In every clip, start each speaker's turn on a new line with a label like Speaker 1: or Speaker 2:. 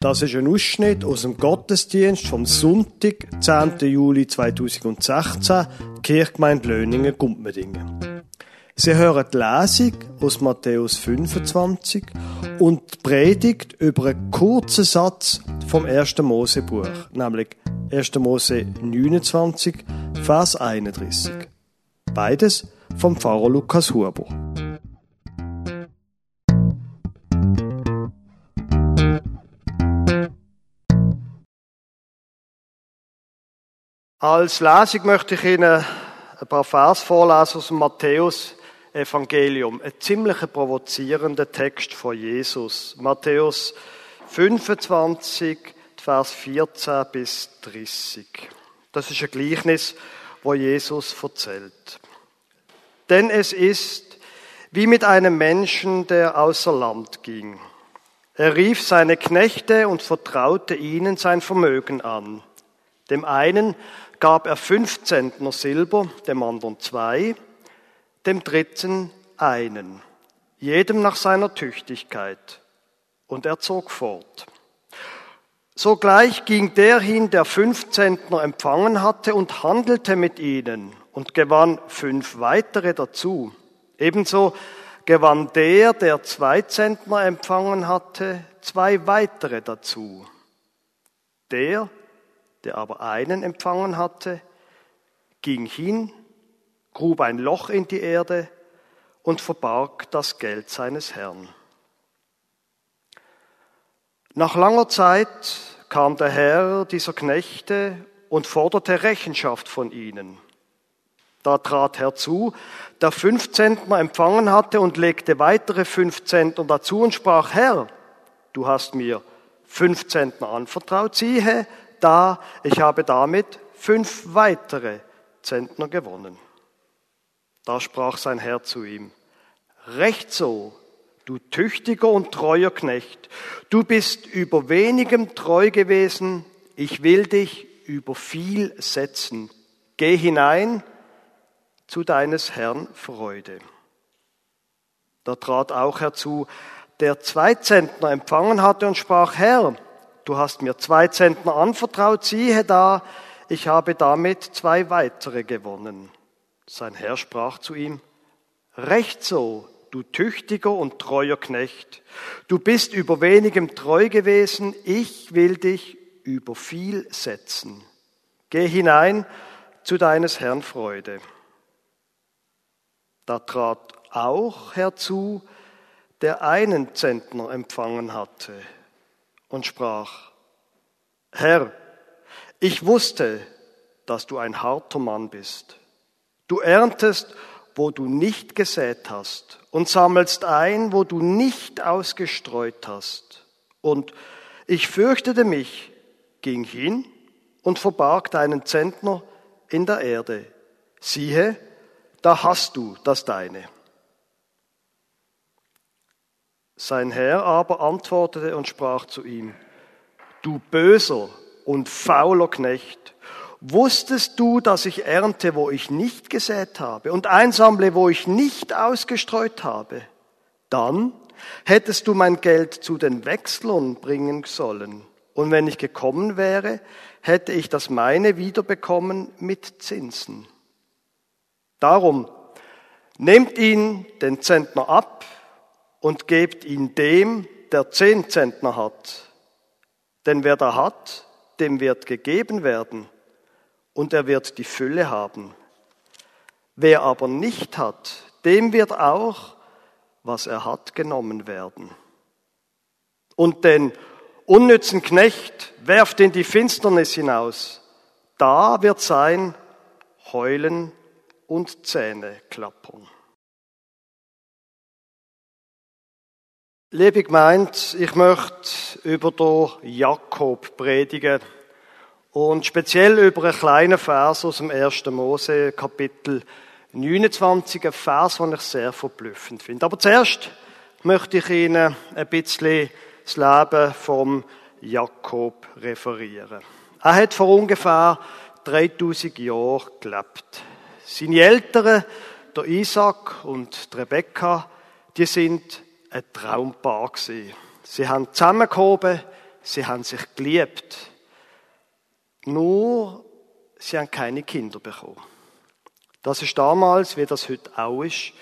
Speaker 1: Das ist ein Ausschnitt aus dem Gottesdienst vom Sonntag, 10. Juli 2016, Kirchgemeinde Löningen, Gumpmedingen. Sie hören die Lesung aus Matthäus 25 und die Predigt über einen kurzen Satz vom 1. Mosebuch, nämlich 1. Mose 29, Vers 31. Beides vom Pfarrer Lukas Huber. Als Lesung möchte ich Ihnen ein paar Vers vorlesen aus dem Matthäus Evangelium. Ein ziemlich provozierender Text von Jesus. Matthäus 25, Vers 14 bis 30. Das ist ein Gleichnis, wo Jesus erzählt. Denn es ist wie mit einem Menschen, der außer Land ging. Er rief seine Knechte und vertraute ihnen sein Vermögen an. Dem einen gab er fünf Zentner Silber, dem anderen zwei, dem dritten einen, jedem nach seiner Tüchtigkeit. Und er zog fort. Sogleich ging der hin, der fünf Zentner empfangen hatte und handelte mit ihnen und gewann fünf weitere dazu. Ebenso gewann der, der zwei Zentner empfangen hatte, zwei weitere dazu. Der, der aber einen empfangen hatte, ging hin, grub ein Loch in die Erde und verbarg das Geld seines Herrn. Nach langer Zeit kam der Herr dieser Knechte und forderte Rechenschaft von ihnen. Da trat herzu, der fünf Zentner empfangen hatte und legte weitere fünf Zentner dazu und sprach, Herr, du hast mir fünf Zentner anvertraut, siehe, da, ich habe damit fünf weitere Zentner gewonnen. Da sprach sein Herr zu ihm, Recht so, du tüchtiger und treuer Knecht, du bist über wenigem treu gewesen, ich will dich über viel setzen. Geh hinein zu deines Herrn Freude. Da trat auch herzu, der zwei Zentner empfangen hatte und sprach, Herr, Du hast mir zwei Zentner anvertraut, siehe da, ich habe damit zwei weitere gewonnen. Sein Herr sprach zu ihm, Recht so, du tüchtiger und treuer Knecht. Du bist über wenigem treu gewesen, ich will dich über viel setzen. Geh hinein zu deines Herrn Freude. Da trat auch herzu, der einen Zentner empfangen hatte und sprach, Herr, ich wusste, dass du ein harter Mann bist. Du erntest, wo du nicht gesät hast und sammelst ein, wo du nicht ausgestreut hast. Und ich fürchtete mich, ging hin und verbarg deinen Zentner in der Erde. Siehe, da hast du das deine. Sein Herr aber antwortete und sprach zu ihm, du böser und fauler Knecht, wusstest du, dass ich ernte, wo ich nicht gesät habe und einsammle, wo ich nicht ausgestreut habe? Dann hättest du mein Geld zu den Wechslern bringen sollen. Und wenn ich gekommen wäre, hätte ich das meine wiederbekommen mit Zinsen. Darum nehmt ihn, den Zentner, ab und gebt ihn dem, der zehn Zentner hat. Denn wer da hat, dem wird gegeben werden und er wird die Fülle haben. Wer aber nicht hat, dem wird auch, was er hat, genommen werden. Und den unnützen Knecht werft in die Finsternis hinaus. Da wird sein Heulen und Zähne klappern. Liebe Gemeinde, ich möchte über den Jakob predigen und speziell über einen kleinen Vers aus dem 1. Mose, Kapitel 29, ein Vers, den ich sehr verblüffend finde. Aber zuerst möchte ich Ihnen ein bisschen das Leben vom Jakob referieren. Er hat vor ungefähr 3000 Jahren gelebt. Seine Eltern, der Isaac und die Rebekka, die sind ein Traumpaar gewesen. Sie haben zusammengehoben, sie haben sich geliebt. Nur, sie haben keine Kinder bekommen. Das ist damals, wie das heute auch ist,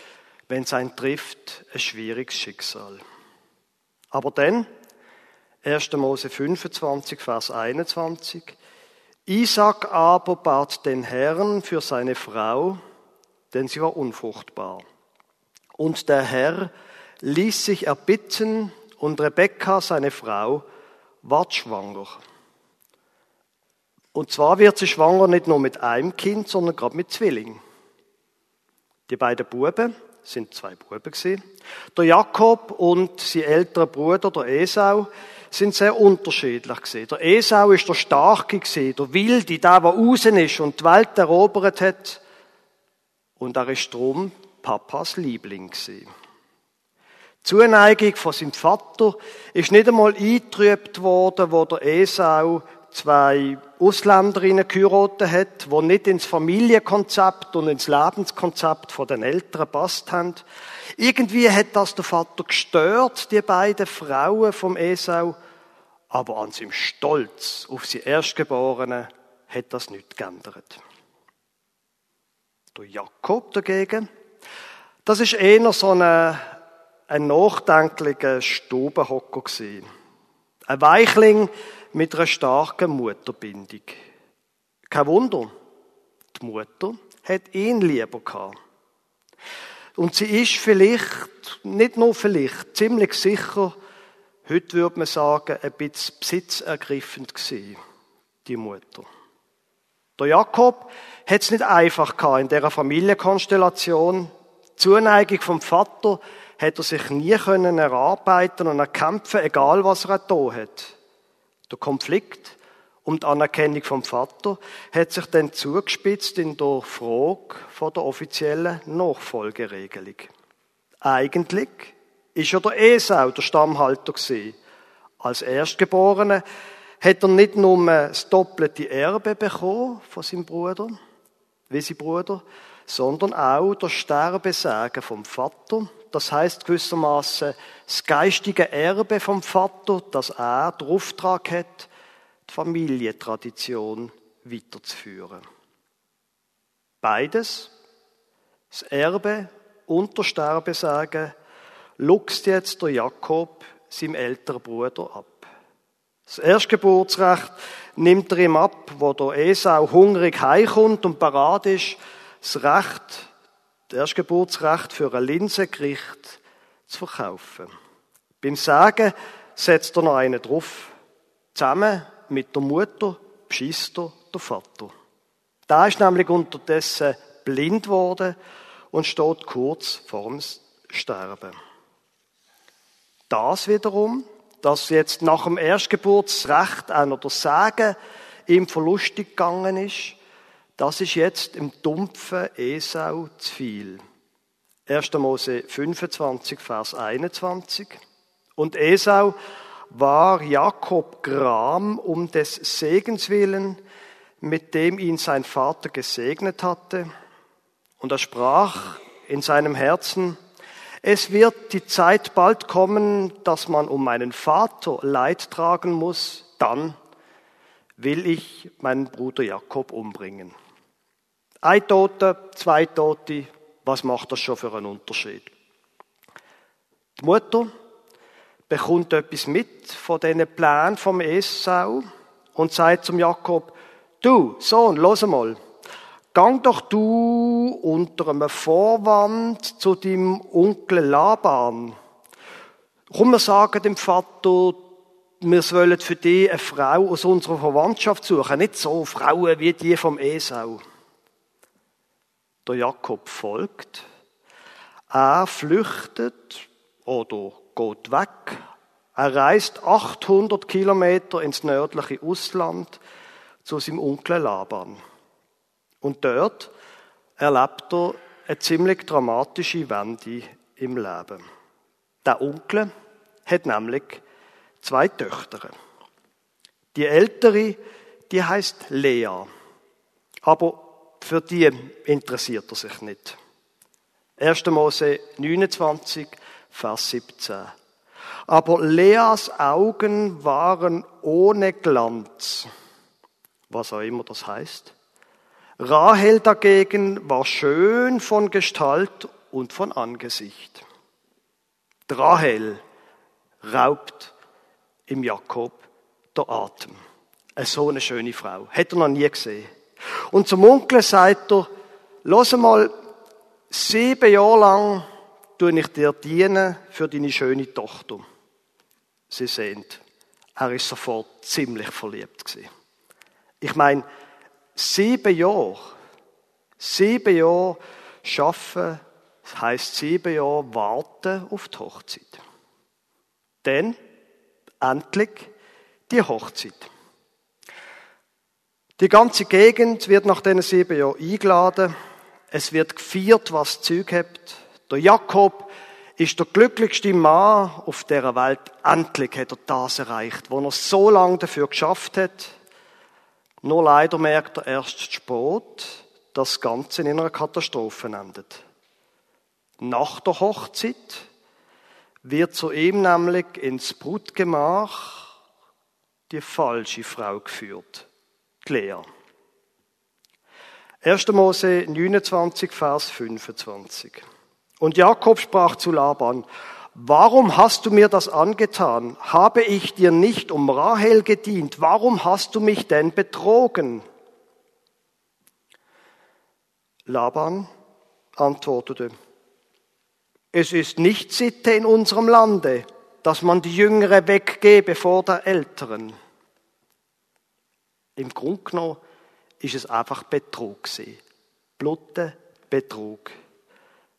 Speaker 1: wenn es einen trifft, ein schwieriges Schicksal. Aber dann, 1. Mose 25, Vers 21, Isaac aber bat den Herrn für seine Frau, denn sie war unfruchtbar. Und der Herr ließ sich erbitten, und Rebekka, seine Frau, ward schwanger. Und zwar wird sie schwanger nicht nur mit einem Kind, sondern gerade mit Zwillingen. Die beiden Buben sind zwei Buben gewesen. Der Jakob und sein älterer Bruder, der Esau, sind sehr unterschiedlich gewesen. Der Esau ist der Starke gewesen, der Wilde, der, der außen ist und die Welt erobert hat. Und er ist drum Papas Liebling gewesen. Zuneigung von seinem Vater ist nicht einmal eingetrübt worden, wo der Esau zwei Ausländerinnen geheiratet hat, die nicht ins Familienkonzept und ins Lebenskonzept von den Eltern passt haben. Irgendwie hat das der Vater gestört, die beiden Frauen vom Esau, aber an seinem Stolz auf sie Erstgeborene hat das nicht geändert. Der Jakob dagegen, das ist eher so eine, ein nachdenklicher Stubenhocker gewesen. Ein Weichling mit einer starken Mutterbindung. Kein Wunder, die Mutter hat ihn lieber gehabt. Und sie ist vielleicht, nicht nur vielleicht, ziemlich sicher, heute würde man sagen, ein bisschen besitzergriffend gewesen, die Mutter. Der Jakob hat es nicht einfach gehabt in dieser Familienkonstellation. Die Zuneigung vom Vater hat er sich nie können erarbeiten und erkämpfen, egal was er da hat. Der Konflikt um die Anerkennung vom Vater hat sich dann zugespitzt in der Frage von der offiziellen Nachfolgeregelung. Eigentlich ist ja der Esau der Stammhalter gewesen. Als Erstgeborener hat er nicht nur das doppelte Erbe bekommen von seinem Bruder, wie sein Bruder, sondern auch das Sterbesagen vom Vater. Das heißt gewissermaßen das geistige Erbe vom Vater, dass er den Auftrag hat, die Familientradition weiterzuführen. Beides, das Erbe und der Sterbesagen, luchst jetzt der Jakob seinem älteren Bruder ab. Das Erstgeburtsrecht nimmt er ihm ab, wo der Esau hungrig heimkommt und parat ist, das Recht, das Erstgeburtsrecht für ein Linsengericht zu verkaufen. Beim Sagen setzt er noch einen drauf. Zusammen mit der Mutter beschisst er der Vater. Da ist nämlich unterdessen blind geworden und steht kurz vorm Sterben. Das wiederum dass jetzt nach dem Erstgeburtsrecht einer der Sagen ihm verlustig gegangen ist, das ist jetzt im dumpfen Esau zu viel. 1. Mose 25, Vers 21. Und Esau war Jakob Gram um des Segens willen, mit dem ihn sein Vater gesegnet hatte. Und er sprach in seinem Herzen, es wird die Zeit bald kommen, dass man um meinen Vater Leid tragen muss, dann will ich meinen Bruder Jakob umbringen. Ein Tote, zwei Tote, was macht das schon für einen Unterschied? Die Mutter bekommt etwas mit von diesen Plänen vom Esau und sagt zum Jakob, du, Sohn, los mal, Gang doch du unter einem Vorwand zu deinem Onkel Laban. Komm, wir sagen dem Vater, wir sollen für dich eine Frau aus unserer Verwandtschaft suchen, nicht so Frauen wie die vom Esau. Der Jakob folgt. Er flüchtet oder geht weg. Er reist 800 Kilometer ins nördliche Ausland zu seinem Onkel Laban. Und dort erlebt er eine ziemlich dramatische Wende im Leben. Der Onkel hat nämlich zwei Töchter. Die ältere, die heißt Lea. Aber für die interessiert er sich nicht. 1. Mose 29, Vers 17. Aber Leas Augen waren ohne Glanz, was auch immer das heißt. Rahel dagegen war schön von Gestalt und von Angesicht. Rahel raubt im Jakob der Atem. Eine so eine schöne Frau. Hätte er noch nie gesehen. Und zum Onkel sagt er, lass mal, sieben Jahre lang tue ich dir dienen für deine schöne Tochter. Sie sehen, er ist sofort ziemlich verliebt gewesen. Ich meine, sieben Jahre, sieben Jahre schaffen, das heisst sieben Jahre warten auf die Hochzeit. Dann, endlich, die Hochzeit. Die ganze Gegend wird nach diesen sieben Jahren eingeladen. Es wird gefeiert, was Zeug hat. Der Jakob ist der glücklichste Mann auf der Welt. Endlich hat er das erreicht, wo er so lange dafür geschafft hat. Nur leider merkt er erst spät, dass das Ganze in einer Katastrophe endet. Nach der Hochzeit wird zu ihm nämlich ins Brutgemach die falsche Frau geführt Lea. 1. Mose 29, Vers 25. Und Jakob sprach zu Laban, warum hast du mir das angetan? Habe ich dir nicht um Rahel gedient? Warum hast du mich denn betrogen? Laban antwortete, es ist nicht Sitte in unserem Lande, dass man die Jüngere weggebe vor der Älteren. Im Grunde genommen ist es einfach Betrug gewesen. Blutte Betrug.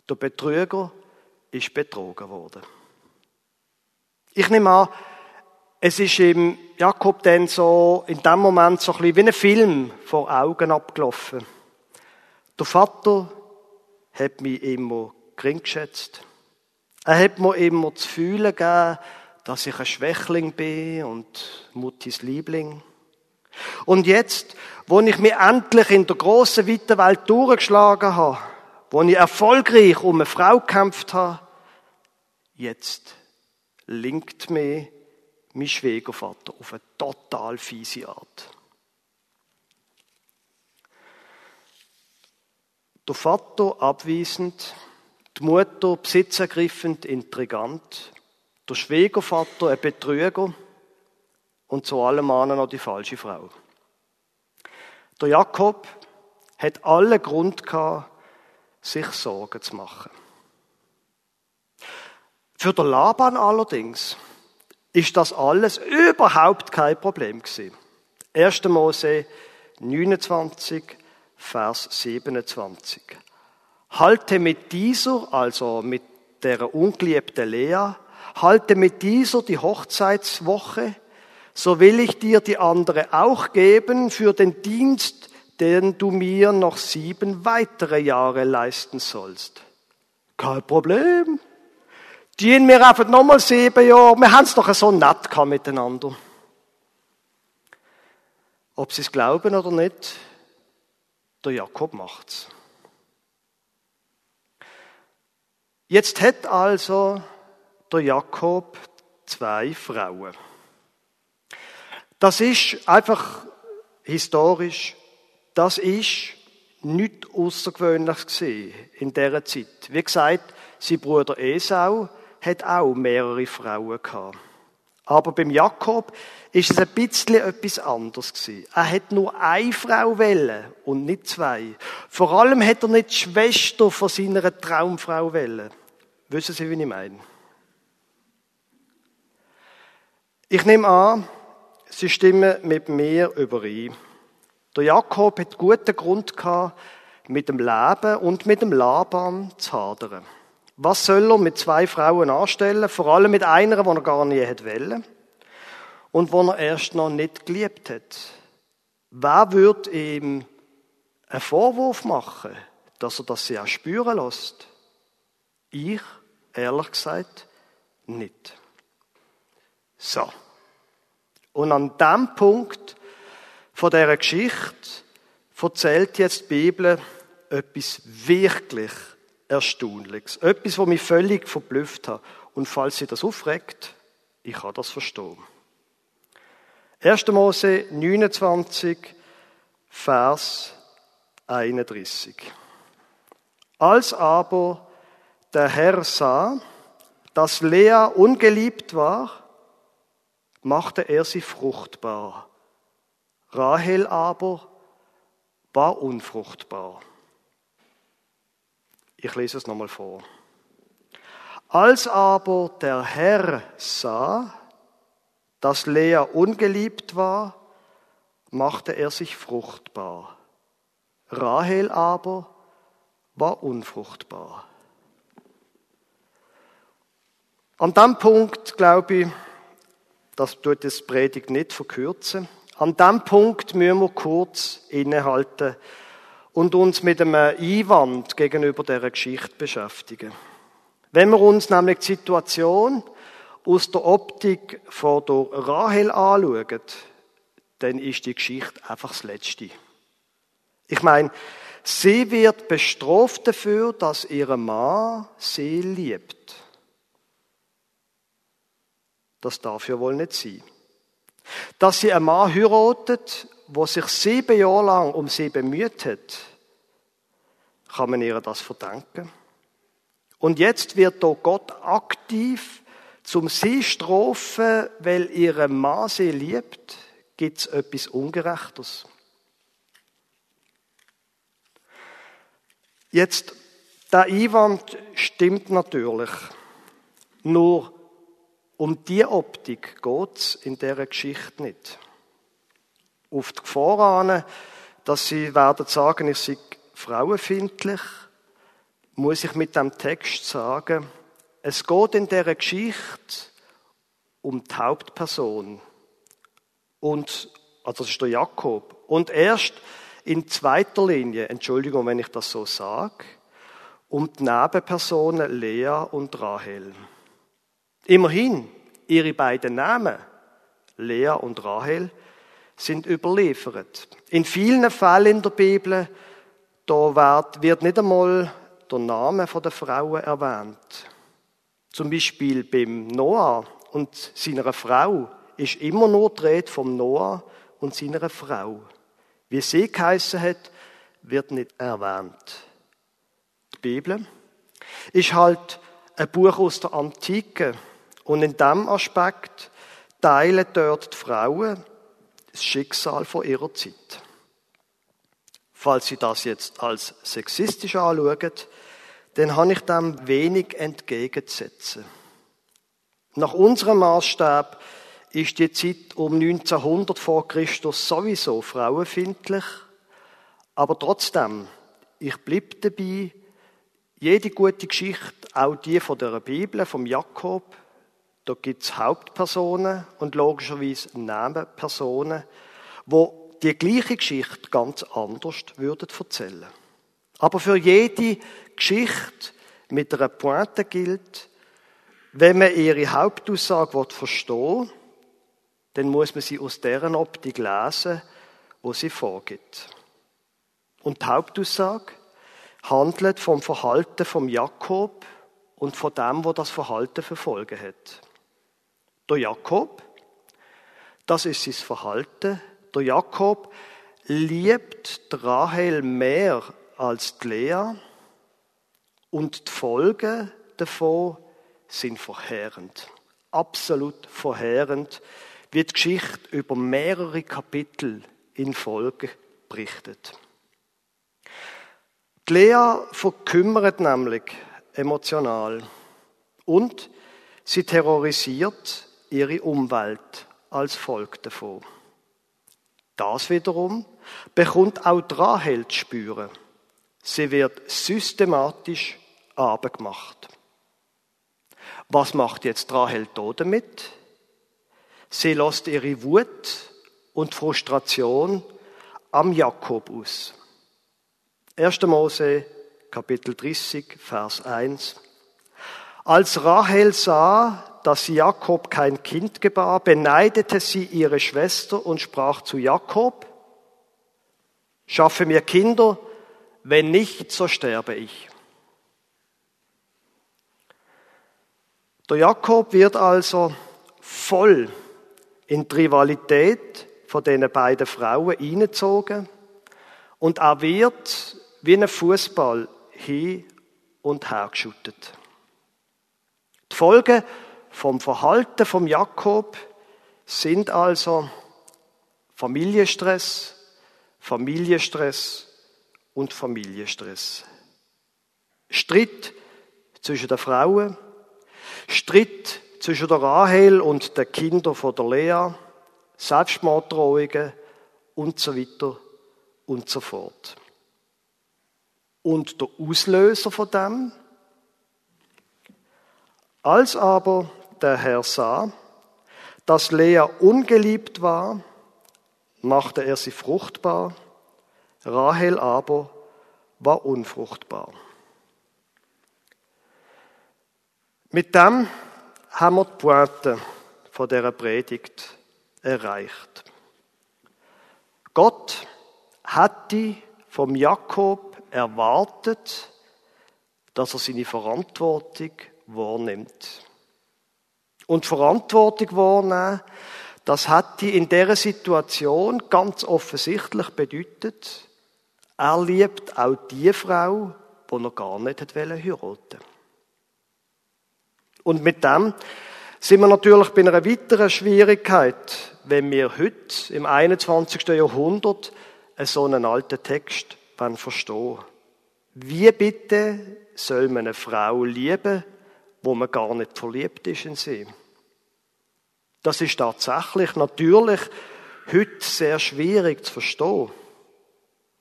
Speaker 1: Der Betrüger ist betrogen worden. Ich nehme an, es ist im Jakob dann so, in dem Moment so ein bisschen wie ein Film vor Augen abgelaufen. Der Vater hat mich immer gering geschätzt. Er hat mir immer zu fühlen gegeben, dass ich ein Schwächling bin und Muttis Liebling. Und jetzt, wo ich mich endlich in der großen, weiten Welt durchgeschlagen habe, wo ich erfolgreich um eine Frau gekämpft habe, jetzt linkt mir mein Schwiegervater auf eine total fiese Art. Der Vater abweisend, die Mutter besitzergriffend, intrigant, der Schwiegervater ein Betrüger, und zu allem anderen noch die falsche Frau. Der Jakob hat alle Grund gehabt, sich Sorgen zu machen. Für den Laban allerdings ist das alles überhaupt kein Problem gewesen. 1. Mose 29, Vers 27. Halte mit dieser, also mit der ungeliebten Lea, halte mit dieser die Hochzeitswoche so will ich dir die andere auch geben für den Dienst, den du mir noch sieben weitere Jahre leisten sollst. Kein Problem. Dien mir einfach nochmal sieben Jahre. Wir haben es doch so nett miteinander. Ob sie es glauben oder nicht, der Jakob macht's. Jetzt hat also der Jakob zwei Frauen. Das ist einfach historisch, das ist nicht außergewöhnlich gewesen in dieser Zeit. Wie gesagt, sein Bruder Esau hat auch mehrere Frauen gehabt. Aber beim Jakob ist es ein bisschen etwas anderes gewesen. Er hat nur eine Frau wählen und nicht zwei. Vor allem hat er nicht die Schwester von seiner Traumfrau wählen. Wissen Sie, wie ich meine? Ich nehme an, Sie stimmen mit mir überein. Der Jakob hat guten Grund gehabt, mit dem Leben und mit dem Laban zu hadern. Was soll er mit zwei Frauen anstellen? Vor allem mit einer, die er gar nie hätte wollen. Und die er erst noch nicht geliebt hat. Wer würde ihm einen Vorwurf machen, dass er das ja spüren lässt? Ich, ehrlich gesagt, nicht. So. Und an dem Punkt von dieser Geschichte erzählt jetzt die Bibel etwas wirklich Erstaunliches. Etwas, was mich völlig verblüfft hat. Und falls Sie das aufregt, Ich kann das verstehen. 1. Mose 29, Vers 31. Als aber der Herr sah, dass Lea ungeliebt war, machte er sie fruchtbar. Rahel aber war unfruchtbar. Ich lese es nochmal vor. Als aber der Herr sah, dass Lea ungeliebt war, machte er sich fruchtbar. Rahel aber war unfruchtbar. An dem Punkt glaube ich, das tut das Predigt nicht verkürzen. An dem Punkt müssen wir kurz innehalten und uns mit einem Einwand gegenüber der Geschichte beschäftigen. Wenn wir uns nämlich die Situation aus der Optik von der Rahel anschauen, dann ist die Geschichte einfach das Letzte. Ich meine, sie wird bestraft dafür, dass ihr Mann sie liebt. Das darf ja wohl nicht sein. Dass sie einen Mann heiratet, wo sich sieben Jahre lang um sie bemüht hat, kann man ihr das verdanken. Und jetzt wird da Gott aktiv zum sie strafen, weil ihre Mann sie liebt, gibt es etwas Ungerechtes. Jetzt, der Einwand stimmt natürlich. Nur um die Optik geht es in dieser Geschichte nicht. Auf die Gefahr an, dass sie werden sagen, ich sei frauenfindlich, muss ich mit dem Text sagen, es geht in dieser Geschichte um die Hauptperson. Und, also das ist der Jakob. Und erst in zweiter Linie, Entschuldigung, wenn ich das so sage, um die Nebenpersonen Lea und Rahel. Immerhin, ihre beiden Namen, Lea und Rahel, sind überliefert. In vielen Fällen in der Bibel, da wird nicht einmal der Name der Frauen erwähnt. Zum Beispiel beim Noah und seiner Frau ist immer nur die Rede vom Noah und seiner Frau. Wie sie geheißen hat, wird nicht erwähnt. Die Bibel ist halt ein Buch aus der Antike und in diesem Aspekt teilen dort die Frauen das Schicksal von ihrer Zeit. Falls Sie das jetzt als sexistisch anschauen, dann habe ich dem wenig entgegenzusetzen. Nach unserem Maßstab ist die Zeit um 1900 vor Christus sowieso frauenfindlich, aber trotzdem, ich bleibe dabei, jede gute Geschichte, auch die von der Bibel, vom Jakob, da gibt es Hauptpersonen und logischerweise Nebenpersonen, wo die gleiche Geschichte ganz anders würden erzählen. Aber für jede Geschichte mit einer Pointe gilt, wenn man ihre Hauptaussage verstehen will, dann muss man sie aus deren Optik lesen, wo sie vorgibt. Und die Hauptaussage handelt vom Verhalten vom Jakob und von dem, wo das Verhalten verfolgen hat. Der Jakob, das ist sein Verhalten. Der Jakob liebt Rahel mehr als die Lea und die Folgen davon sind verheerend. Absolut verheerend, wie die Geschichte über mehrere Kapitel in Folge berichtet. Die Lea verkümmert nämlich emotional und sie terrorisiert ihre Umwelt als Folge davon. Das wiederum bekommt auch Rahel zu spüren. Sie wird systematisch abgemacht. Was macht jetzt Rahel da damit? Sie lässt ihre Wut und Frustration am Jakob aus. 1. Mose, Kapitel 30, Vers 1. Als Rahel sah, dass Jakob kein Kind gebar, beneidete sie ihre Schwester und sprach zu Jakob, schaffe mir Kinder, wenn nicht, so sterbe ich. Der Jakob wird also voll in die Rivalität von diesen beiden Frauen eingezogen und er wird wie ein Fußball hin und her geschüttet. Die Folgen vom Verhalten von Jakob sind also Familienstress, Familienstress und Familienstress. Streit zwischen den Frauen, Streit zwischen der Rahel und den Kindern von der Lea, Selbstmorddrohungen und so weiter und so fort. Und der Auslöser von dem, als aber der Herr sah, dass Lea ungeliebt war, machte er sie fruchtbar, Rahel aber war unfruchtbar. Mit dem haben wir die Pointe von dieser Predigt erreicht. Gott hatte vom Jakob erwartet, dass er seine Verantwortung wahrnimmt. Und Verantwortung wahrnehmen, das hat die in dieser Situation ganz offensichtlich bedeutet, er liebt auch die Frau, die er gar nicht heiraten wollte. Und mit dem sind wir natürlich bei einer weiteren Schwierigkeit, wenn wir heute im 21. Jahrhundert so einen alten Text verstehen. Wie bitte soll man eine Frau lieben, wo man gar nicht verliebt ist in sie? Das ist tatsächlich natürlich heute sehr schwierig zu verstehen.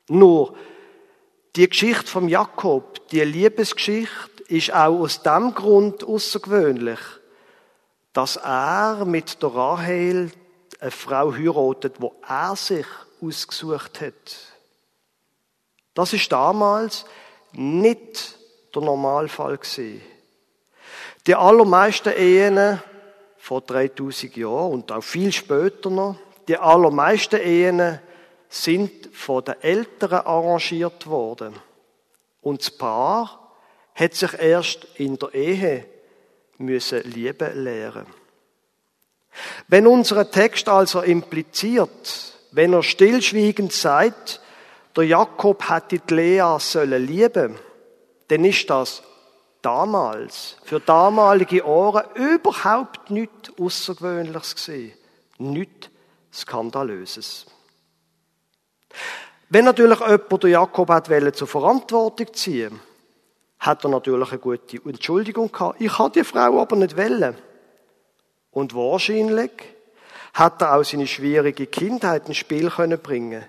Speaker 1: Nur die Geschichte vom Jakob, die Liebesgeschichte, ist auch aus dem Grund außergewöhnlich, dass er mit der Rahel eine Frau heiratet, wo er sich ausgesucht hat. Das ist damals nicht der Normalfall gewesen. Die allermeisten Ehen vor 3000 Jahren und auch viel später noch, die allermeisten Ehen sind von den Eltern arrangiert worden. Und das Paar hat sich erst in der Ehe müssen lieben lernen. Wenn unser Text also impliziert, wenn er stillschweigend sagt, der Jakob hätte die Lea sollen lieben, dann ist das damals, für damalige Ohren, überhaupt nichts Außergewöhnliches gewesen. Nichts Skandalöses. Wenn natürlich jemand der Jakob hat zur Verantwortung ziehen hat er natürlich eine gute Entschuldigung gehabt. Ich habe die Frau aber nicht wollen. Und wahrscheinlich hat er auch seine schwierige Kindheit ins Spiel können bringen.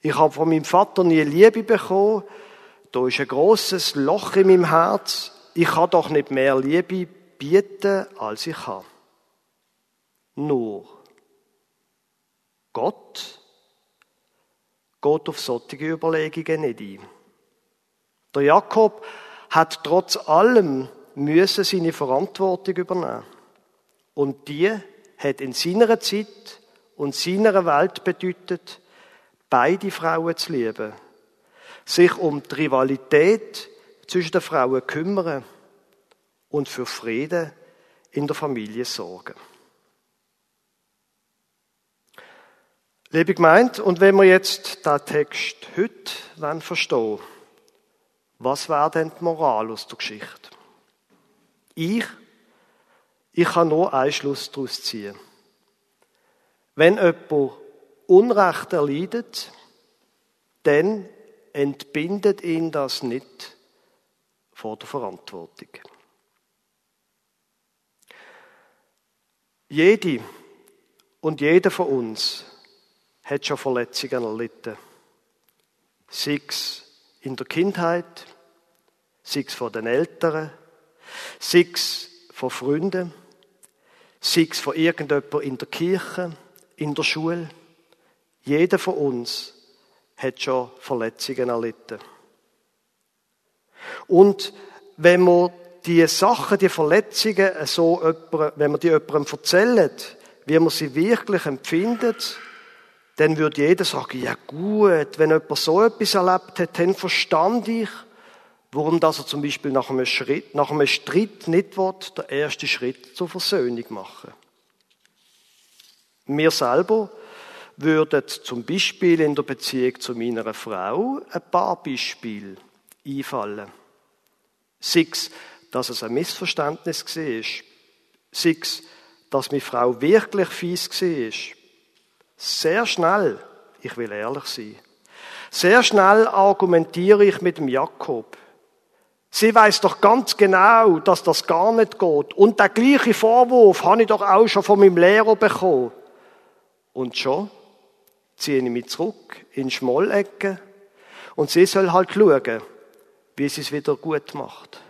Speaker 1: Ich habe von meinem Vater nie Liebe bekommen. Da ist ein großes Loch in meinem Herz. Ich kann doch nicht mehr Liebe bieten, als ich habe. Nur Gott geht auf solche Überlegungen nicht ein. Der Jakob hat trotz allem müssen seine Verantwortung übernehmen. Und die hat in seiner Zeit und seiner Welt bedeutet, beide Frauen zu lieben, sich um die Rivalität zwischen den Frauen kümmern und für Frieden in der Familie sorgen. Liebe gemeint, und wenn wir jetzt den Text heute verstehen was wäre denn die Moral aus der Geschichte? Ich, ich kann nur einen Schluss daraus ziehen. Wenn jemand Unrecht erleidet, dann entbindet ihn das nicht vor der Verantwortung. Jede und jeder von uns hat schon Verletzungen erlitten. Sei es in der Kindheit, sei es von den Eltern, sei es von Freunden, sei es von irgendjemandem in der Kirche, in der Schule. Jeder von uns hat schon Verletzungen erlitten. Und wenn man die Sachen, die Verletzungen so wenn man die jemandem erzählt, wie man sie wirklich empfindet, dann würde jeder sagen, ja gut, wenn jemand so etwas erlebt hat, dann verstand ich, warum dass er zum Beispiel nach einem Schritt, nach einem Streit nicht will, der erste Schritt zur Versöhnung machen. Mir selber würden zum Beispiel in der Beziehung zu meiner Frau ein paar Beispiele einfallen. Sechs, dass es ein Missverständnis war. Sechs, dass meine Frau wirklich fies war. Sehr schnell, ich will ehrlich sein, sehr schnell argumentiere ich mit dem Jakob. Sie weiß doch ganz genau, dass das gar nicht geht. Und der gleiche Vorwurf habe ich doch auch schon von meinem Lehrer bekommen. Und schon ziehe ich mich zurück in Schmollecke und sie soll halt schauen, wie sie es wieder gut macht.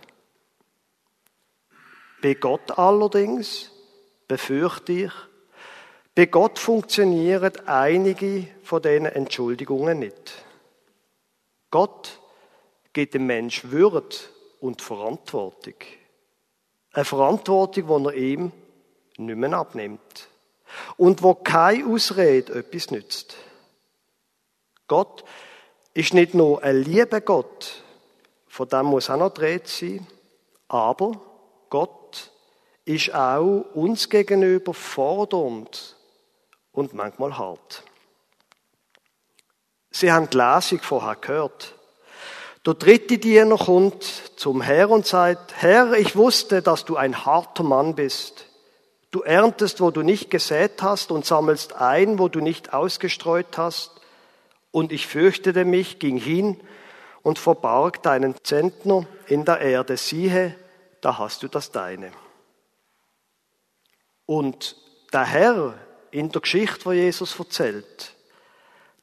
Speaker 1: Bei Gott allerdings befürchte ich, bei Gott funktionieren einige von diesen Entschuldigungen nicht. Gott gibt dem Mensch Würde und Verantwortung. Eine Verantwortung, die er ihm nicht mehr abnimmt. Und wo keine Ausrede etwas nützt. Gott ist nicht nur ein lieber Gott, von dem muss auch noch dreht sein, aber Gott ist auch uns gegenüber fordernd und manchmal hart. Sie haben die Lesung vorher gehört. Der dritte Diener kommt zum Herr und sagt, Herr, ich wusste, dass du ein harter Mann bist. Du erntest, wo du nicht gesät hast und sammelst ein, wo du nicht ausgestreut hast. Und ich fürchtete mich, ging hin und verbarg deinen Zentner in der Erde. Siehe, da hast du das Deine. Und der Herr in der Geschichte, wo Jesus erzählt,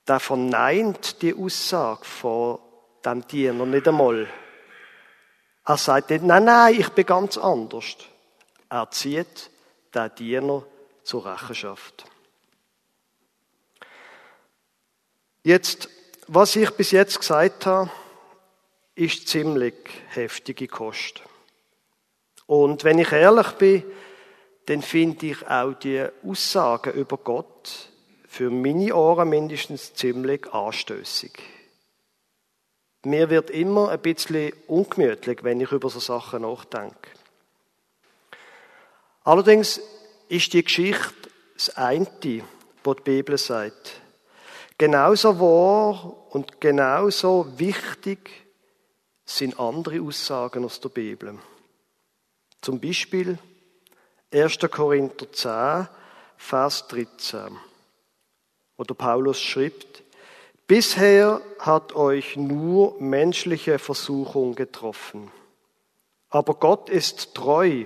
Speaker 1: der verneint die Aussage von dem Diener nicht einmal. Er sagt nicht, nein, nein, ich bin ganz anders. Er zieht den Diener zur Rechenschaft. Jetzt, was ich bis jetzt gesagt habe, ist ziemlich heftige Kost. Und wenn ich ehrlich bin, dann finde ich auch die Aussagen über Gott für meine Ohren mindestens ziemlich anstößig. Mir wird immer ein bisschen ungemütlich, wenn ich über so Sachen nachdenke. Allerdings ist die Geschichte das eine, was die Bibel sagt. Genauso wahr und genauso wichtig sind andere Aussagen aus der Bibel. Zum Beispiel 1. Korinther 10, Vers 13, wo der Paulus schreibt, Bisher hat euch nur menschliche Versuchung getroffen. Aber Gott ist treu,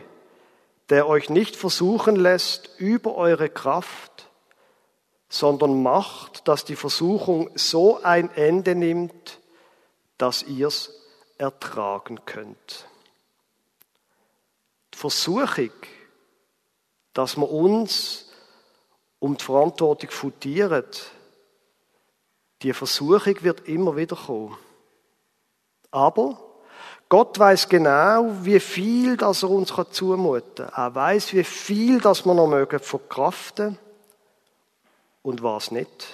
Speaker 1: der euch nicht versuchen lässt über eure Kraft, sondern macht, dass die Versuchung so ein Ende nimmt, dass ihr's ertragen könnt. Die Versuchung, dass wir uns um die Verantwortung futieren, die Versuchung wird immer wieder kommen. Aber Gott weiß genau, wie viel das er uns zumuten kann. Er weiß, wie viel das wir noch mögen verkraften und was nicht.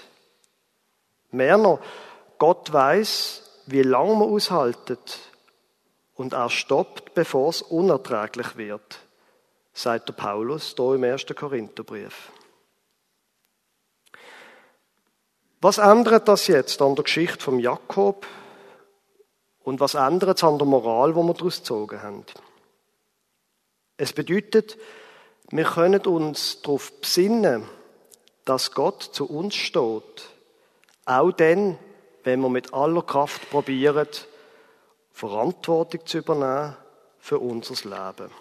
Speaker 1: Mehr noch, Gott weiß, wie lange man aushaltet und er stoppt, bevor es unerträglich wird, sagt der Paulus hier im 1. Korintherbrief. Was ändert das jetzt an der Geschichte vom Jakob und was ändert es an der Moral, wo wir daraus gezogen haben? Es bedeutet, wir können uns darauf besinnen, dass Gott zu uns steht, auch dann, wenn wir mit aller Kraft probieren, Verantwortung zu übernehmen für unser Leben.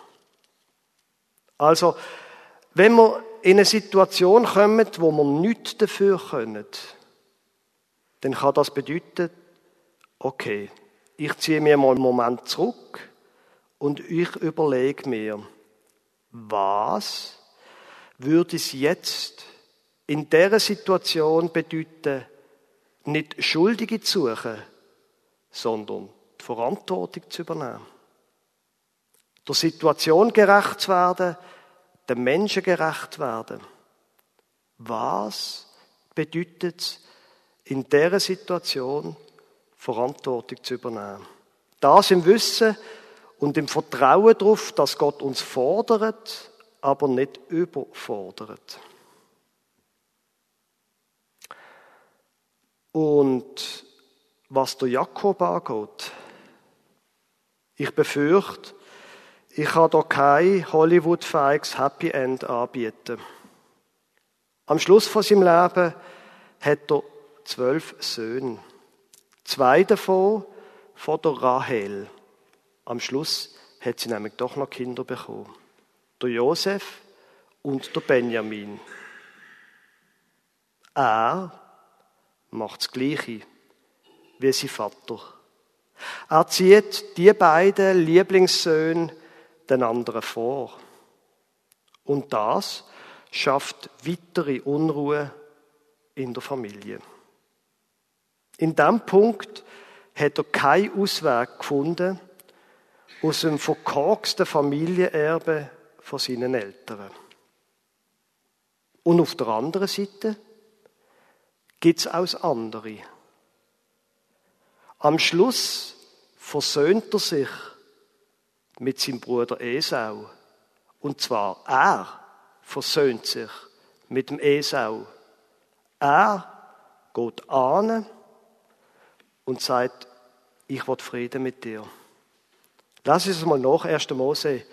Speaker 1: Also, wenn wir in eine Situation kommen, wo wir nichts dafür können, dann kann das bedeuten, okay, ich ziehe mir mal einen Moment zurück und ich überlege mir, was würde es jetzt in dieser Situation bedeuten, nicht Schuldige zu suchen, sondern die Verantwortung zu übernehmen. Der Situation gerecht zu werden, den Menschen gerecht werden. Was bedeutet es, in dieser Situation Verantwortung zu übernehmen. Das im Wissen und im Vertrauen darauf, dass Gott uns fordert, aber nicht überfordert. Und was der Jakob angeht, ich befürchte, ich kann hier kein Hollywood-fähiges Happy End anbieten. Am Schluss von seinem Leben hat er zwölf Söhne. Zwei davon von der Rahel. Am Schluss hat sie nämlich doch noch Kinder bekommen. Der Josef und der Benjamin. Er macht das Gleiche wie sein Vater. Er zieht die beiden Lieblingssöhne den anderen vor. Und das schafft weitere Unruhe in der Familie. In dem Punkt hat er keinen Ausweg gefunden aus dem verkorksten Familienerbe von seinen Eltern. Und auf der anderen Seite gibt es auch andere. Am Schluss versöhnt er sich mit seinem Bruder Esau. Und zwar er versöhnt sich mit dem Esau. Er geht an und sagt, ich will Frieden mit dir. Lass uns mal nach, 1. Mose,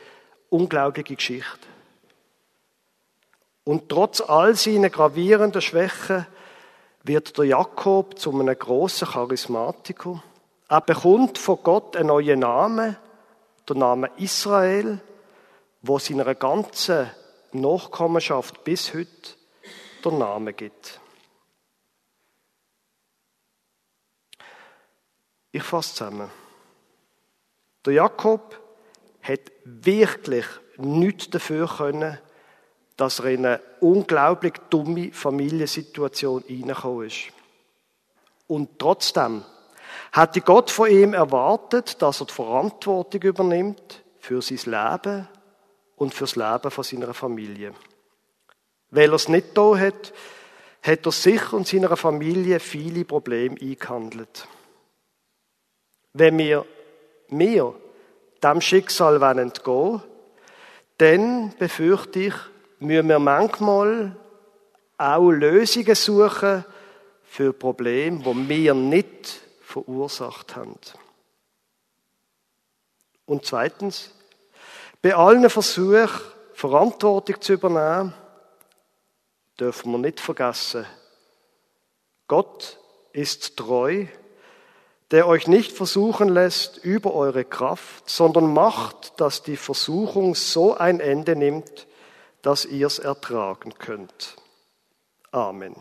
Speaker 1: unglaubliche Geschichte. Und trotz all seiner gravierenden Schwächen wird der Jakob zu einem grossen Charismatiker. Er bekommt von Gott einen neuen Namen, der Name Israel, wo seiner ganzen Nachkommenschaft bis heute der Name gibt. Ich fasse zusammen. Der Jakob hat wirklich nichts dafür können, dass er in eine unglaublich dumme Familiensituation reingekommen ist. Und trotzdem hatte Gott von ihm erwartet, dass er die Verantwortung übernimmt für sein Leben und für das Leben von seiner Familie. Weil er es nicht da hat, hat er sich und seiner Familie viele Probleme eingehandelt. Wenn wir mir dem Schicksal entgehen dann befürchte ich, müssen wir manchmal auch Lösungen suchen für Probleme, die wir nicht verursacht haben. Und zweitens, bei allen Versuchen, Verantwortung zu übernehmen, dürfen wir nicht vergessen, Gott ist treu der euch nicht versuchen lässt über eure Kraft, sondern macht, dass die Versuchung so ein Ende nimmt, dass ihr es ertragen könnt. Amen.